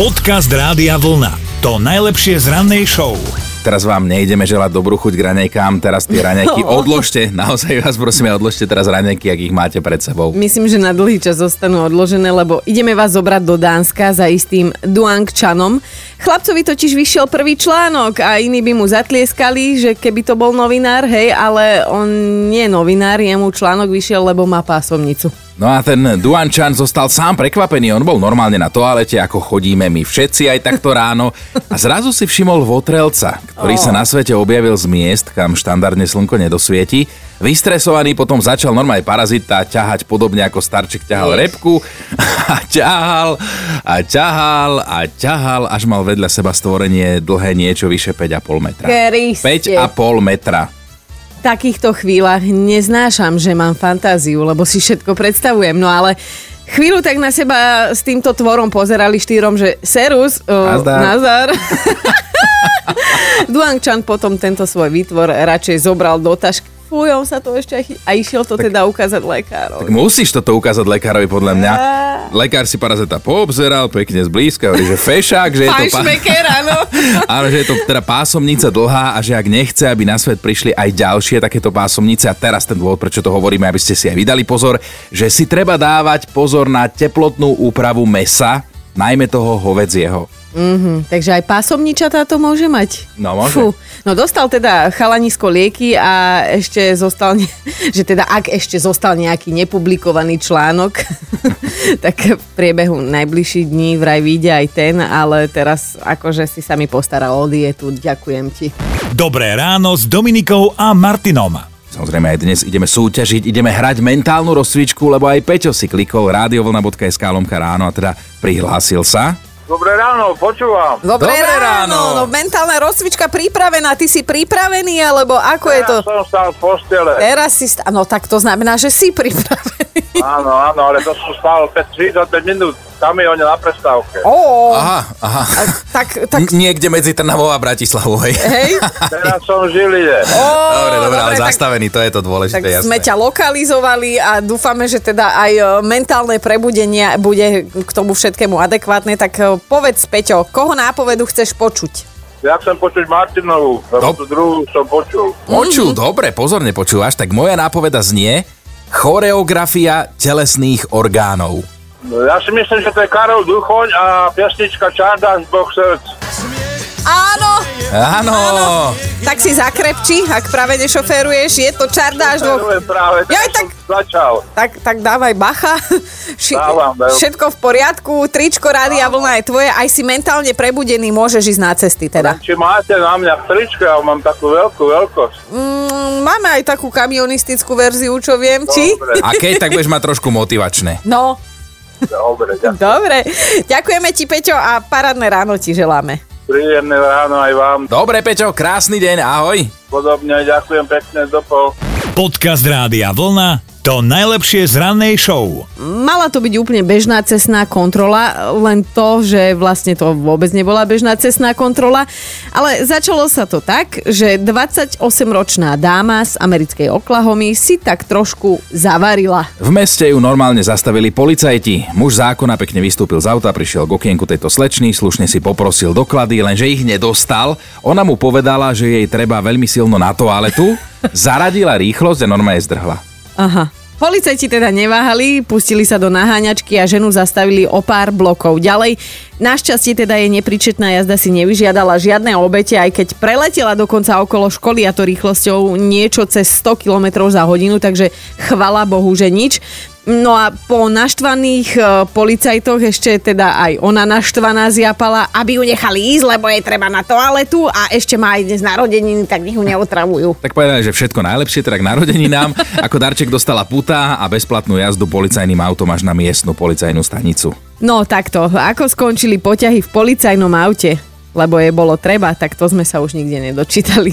Podcast Rádia Vlna. To najlepšie z rannej show. Teraz vám nejdeme želať dobrú chuť k raňajkám, teraz tie raňajky odložte, naozaj vás prosíme, odložte teraz raňajky, ak ich máte pred sebou. Myslím, že na dlhý čas zostanú odložené, lebo ideme vás zobrať do Dánska za istým Duang Chanom. Chlapcovi totiž vyšiel prvý článok a iní by mu zatlieskali, že keby to bol novinár, hej, ale on nie je novinár, jemu článok vyšiel, lebo má pásomnicu. No a ten Duan Chan zostal sám prekvapený, on bol normálne na toalete, ako chodíme my všetci aj takto ráno a zrazu si všimol votrelca, ktorý sa na svete objavil z miest, kam štandardne slnko nedosvieti. Vystresovaný potom začal normálne parazita ťahať podobne ako starček ťahal repku a ťahal a ťahal a ťahal, až mal vedľa seba stvorenie dlhé niečo vyše 5,5 metra. Kriste. 5,5 metra takýchto chvíľach neznášam, že mám fantáziu, lebo si všetko predstavujem. No ale chvíľu tak na seba s týmto tvorom pozerali štýrom, že Serus, Nazdar. nazar. Duang Chan potom tento svoj výtvor radšej zobral do tašky fuj, on sa to ešte aj chy- a išiel to tak, teda ukázať lekárovi. Tak musíš toto ukázať lekárovi podľa mňa. Lekár si parazita poobzeral pekne zblízka, hovorí, že fešák, že je to... Fajšmeker, áno. Áno, že je to teda pásomnica dlhá a že ak nechce, aby na svet prišli aj ďalšie takéto pásomnice a teraz ten dôvod, prečo to hovoríme, aby ste si aj vydali pozor, že si treba dávať pozor na teplotnú úpravu mesa, najmä toho hovedzieho. Mm-hmm, takže aj pásomničatá to môže mať. No, môže. Fú. No dostal teda chalanisko lieky a ešte zostal, ne- že teda ak ešte zostal nejaký nepublikovaný článok, tak v priebehu najbližších dní vraj vyjde aj ten, ale teraz akože si sa mi postaral o dietu, ďakujem ti. Dobré ráno s Dominikou a Martinom. Samozrejme aj dnes ideme súťažiť, ideme hrať mentálnu rozcvičku, lebo aj Peťo si klikol radiovlna.sk lomka ráno a teda prihlásil sa. Dobré ráno, počúvam. Dobré, Dobré ráno. ráno. No mentálna rozcvička pripravená, ty si pripravený, alebo ako je to? Ja som stal v postele. Teraz si... Sta- no tak to znamená, že si pripravený. Áno, áno, ale to som stál 5, 35 minút kamióne na prestávke. Ó, Aha, aha. tak, tak N- niekde medzi Trnavou a Bratislavou, hej. hej. Teraz som v Žiline. Ó, Dobre, dobre, ale tak- zastavený, to je to dôležité, Tak jasné. sme ťa lokalizovali a dúfame, že teda aj e, mentálne prebudenie bude k tomu všetkému adekvátne. Tak e, povedz, Peťo, koho nápovedu chceš počuť? Ja chcem počuť Martinovú, lebo Dob- tú druhú som počul. Počul, dobre, pozorne počúvaš, tak moja nápoveda znie choreografia telesných orgánov. No, Ja si myslím, že to je Karol Duchoň a piesnička Čardáš Boh srdc. Áno, Áno, tak si zakrepči, ak práve nešoféruješ, je to čardáš dvoch. Práve, Joj, tak tak, som začal. tak, tak dávaj bacha. Ši- Dávam, dávam. Všetko v poriadku, tričko rádia vlna je tvoje, aj si mentálne prebudený, môžeš ísť na cesty teda. Či máte na mňa tričko, ja mám takú veľkú veľkosť. Mm, máme aj takú kamionistickú verziu, čo viem, či? Dobre, a keď, tak budeš mať trošku motivačné. No, dobre, ďakujem. Dobre, ďakujeme ti Peťo a parádne ráno ti želáme. Príjemné ráno aj vám. Dobre, Peťo, krásny deň, ahoj. Podobne ďakujem pekne, dopol. Podcast Rádia Vlna. To najlepšie z rannej show. Mala to byť úplne bežná cestná kontrola, len to, že vlastne to vôbec nebola bežná cestná kontrola, ale začalo sa to tak, že 28-ročná dáma z americkej Oklahomy si tak trošku zavarila. V meste ju normálne zastavili policajti. Muž zákona pekne vystúpil z auta, prišiel k okienku tejto slečny, slušne si poprosil doklady, lenže ich nedostal. Ona mu povedala, že jej treba veľmi silno na toaletu, zaradila rýchlosť a normálne zdrhla. Aha. Policajti teda neváhali, pustili sa do naháňačky a ženu zastavili o pár blokov ďalej. Našťastie teda jej nepričetná jazda si nevyžiadala žiadne obete, aj keď preletela dokonca okolo školy a to rýchlosťou niečo cez 100 km za hodinu, takže chvala Bohu, že nič. No a po naštvaných e, policajtoch ešte teda aj ona naštvaná zjapala, aby ju nechali ísť, lebo jej treba na toaletu a ešte má aj dnes narodeniny, tak nech ju neotravujú. Tak povedali, že všetko najlepšie, teda k narodeninám. Ako darček dostala puta a bezplatnú jazdu policajným autom až na miestnu policajnú stanicu. No takto, ako skončili poťahy v policajnom aute, lebo je bolo treba, tak to sme sa už nikde nedočítali.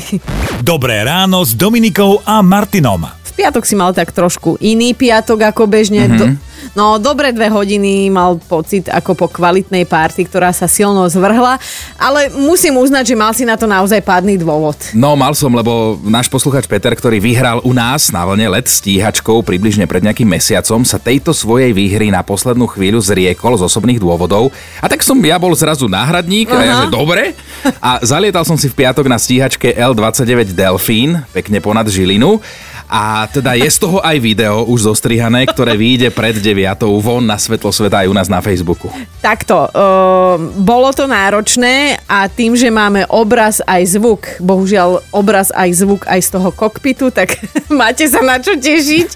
Dobré ráno s Dominikou a Martinom. Piatok si mal tak trošku iný piatok ako bežne. Mm-hmm. Do, no, dobre dve hodiny mal pocit ako po kvalitnej party, ktorá sa silno zvrhla, ale musím uznať, že mal si na to naozaj pádny dôvod. No, mal som, lebo náš posluchač Peter, ktorý vyhral u nás na vlne let stíhačkou približne pred nejakým mesiacom, sa tejto svojej výhry na poslednú chvíľu zriekol z osobných dôvodov. A tak som ja bol zrazu náhradník a ja, že dobre. A zalietal som si v piatok na stíhačke L29 Delfín, pekne ponad Žilinu. A teda je z toho aj video už zostrihané, ktoré vyjde pred 9 von na svetlo sveta aj u nás na Facebooku. Takto, uh, bolo to náročné a tým, že máme obraz aj zvuk, bohužiaľ obraz aj zvuk aj z toho kokpitu, tak máte sa na čo tešiť,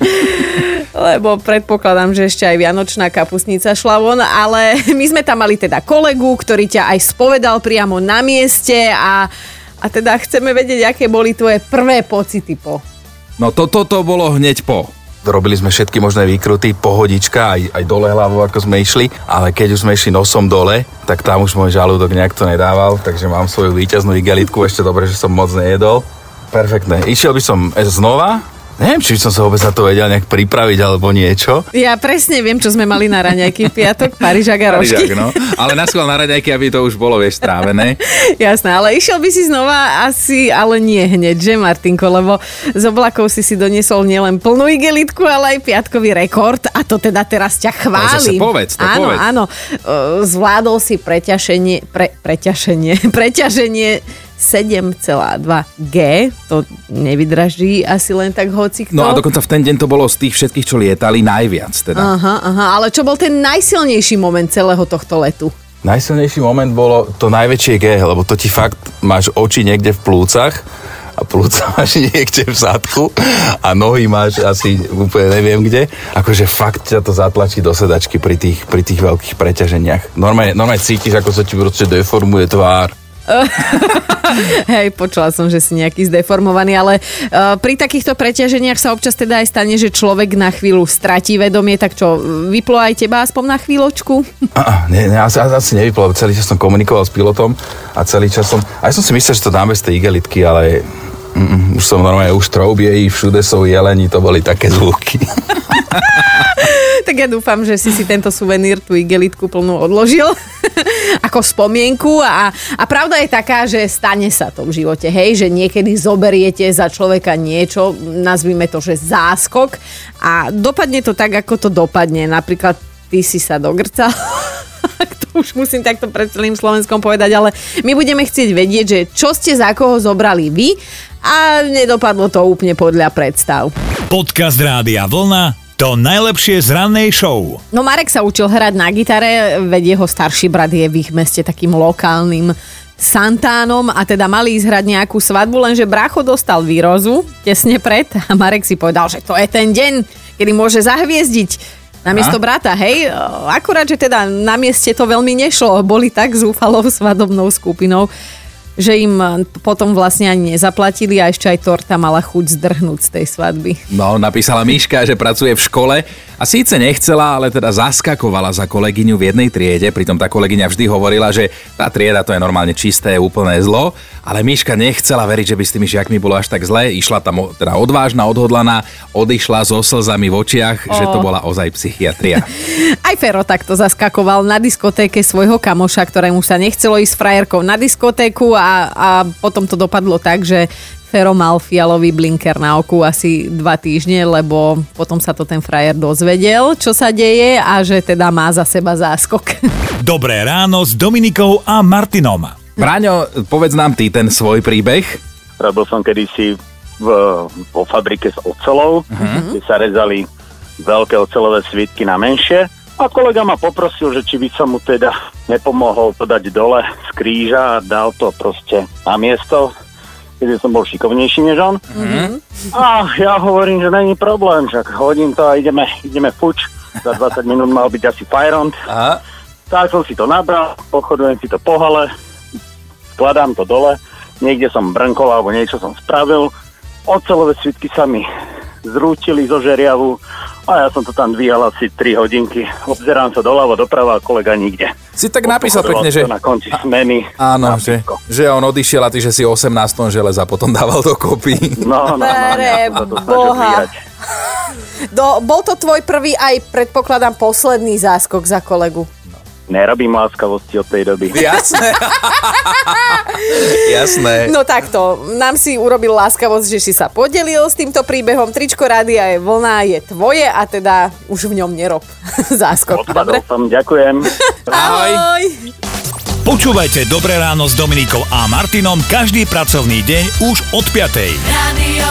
lebo predpokladám, že ešte aj Vianočná kapusnica šla von, ale my sme tam mali teda kolegu, ktorý ťa aj spovedal priamo na mieste a, a teda chceme vedieť, aké boli tvoje prvé pocity po No toto to, to bolo hneď po. Robili sme všetky možné výkruty, pohodička, aj, aj dole hlavou, ako sme išli, ale keď už sme išli nosom dole, tak tam už môj žalúdok nejak to nedával, takže mám svoju víťaznú igelitku, ešte dobre, že som moc nejedol. Perfektné. Išiel by som znova, Neviem, či som sa vôbec na to vedel nejak pripraviť alebo niečo. Ja presne viem, čo sme mali na raňajky v piatok, Parížak a rožky. Parížak, no. Ale na na raňajky, aby to už bolo, vieš, strávené. Jasné, ale išiel by si znova asi, ale nie hneď, že Martinko, lebo z oblakov si si doniesol nielen plnú igelitku, ale aj piatkový rekord a to teda teraz ťa chválim. To povedz, to áno, povedz. áno, zvládol si preťaženie, pre, preťaženie, preťaženie 7,2G, to nevydraží asi len tak hoci kto. No a dokonca v ten deň to bolo z tých všetkých, čo lietali, najviac teda. Aha, aha, ale čo bol ten najsilnejší moment celého tohto letu? Najsilnejší moment bolo to najväčšie G, lebo to ti fakt máš oči niekde v plúcach a plúca máš niekde v zadku a nohy máš asi úplne neviem kde. Akože fakt ťa to zatlačí do sedačky pri tých, pri tých veľkých preťaženiach. Normálne, normálne cítiš, ako sa ti proste deformuje tvár. Hej, počula som, že si nejaký zdeformovaný, ale uh, pri takýchto preťaženiach sa občas teda aj stane, že človek na chvíľu stratí vedomie, tak čo, vyplo aj teba aspoň na chvíľočku? A, nie, nie, asi, asi nevyplo, celý čas som komunikoval s pilotom a celý čas som, aj som si myslel, že to dáme z tej igelitky, ale mm, už som normálne, už troubie, všude sú jelení, to boli také zvuky. tak ja dúfam, že si si tento suvenír, tú igelitku plnú odložil ako spomienku. A, a pravda je taká, že stane sa to v živote, hej, že niekedy zoberiete za človeka niečo, nazvime to, že záskok. A dopadne to tak, ako to dopadne. Napríklad ty si sa dogrcal. To už musím takto pred celým Slovenskom povedať, ale my budeme chcieť vedieť, že čo ste za koho zobrali vy. A nedopadlo to úplne podľa predstav. Podcast Rádia Vlna to najlepšie z rannej show. No Marek sa učil hrať na gitare, veď jeho starší brat je v ich meste takým lokálnym Santánom a teda mali ísť hrať nejakú svadbu, lenže brácho dostal výrozu tesne pred a Marek si povedal, že to je ten deň, kedy môže zahviezdiť na miesto brata, hej? Akurát, že teda na mieste to veľmi nešlo. Boli tak zúfalou svadobnou skupinou, že im eh, potom vlastne ani nezaplatili a ešte aj torta mala chuť zdrhnúť z tej svadby. No, napísala Miška, že pracuje v škole a síce nechcela, ale teda zaskakovala za kolegyňu v jednej triede, pritom tá kolegyňa vždy hovorila, že tá trieda to je normálne čisté, úplné zlo, ale Miška nechcela veriť, že by s tými žiakmi bolo až tak zle, išla tam teda odvážna, odhodlaná, odišla so slzami v očiach, oh. že to bola ozaj psychiatria. Aj Fero takto zaskakoval na diskotéke svojho kamoša, ktorému sa nechcelo ísť s frajerkou na diskotéku a, a potom to dopadlo tak, že Fero mal fialový blinker na oku asi dva týždne, lebo potom sa to ten frajer dozvedel, čo sa deje a že teda má za seba záskok. Dobré ráno s Dominikou a Martinom. Braňo, povedz nám ty ten svoj príbeh. Robil som kedysi v, vo fabrike s ocelou, uh-huh. kde sa rezali veľké ocelové svitky na menšie a kolega ma poprosil, že či by som mu teda nepomohol to dať dole z kríža a dal to proste na miesto, keď som bol šikovnejší než on. Mm-hmm. A ja hovorím, že není problém, že hodím to a ideme, ideme fuč. Za 20 minút mal byť asi fajront. Aha. Tak som si to nabral, pochodujem si to po hale, skladám to dole, niekde som brnkol alebo niečo som spravil, ocelové svitky sa mi zrútili zo žeriavu a ja som to tam dvíhal asi 3 hodinky. Obzerám sa doľava, doprava a kolega nikde. Si tak napísal pekne, že... Na konci smeny. Áno, že, že on odišiel a ty, že si 18 tón železa potom dával do kopy. No, no, no, Pre ja Boha. Do, bol to tvoj prvý aj, predpokladám, posledný záskok za kolegu. Nerobím láskavosti od tej doby. Jasné. Jasné. No takto, nám si urobil láskavosť, že si sa podelil s týmto príbehom. Tričko rádia je vlna, je tvoje a teda už v ňom nerob záskok. Odpadol Dobre? som, ďakujem. Ahoj. Ahoj. Počúvajte Dobré ráno s Dominikou a Martinom každý pracovný deň už od 5. Radio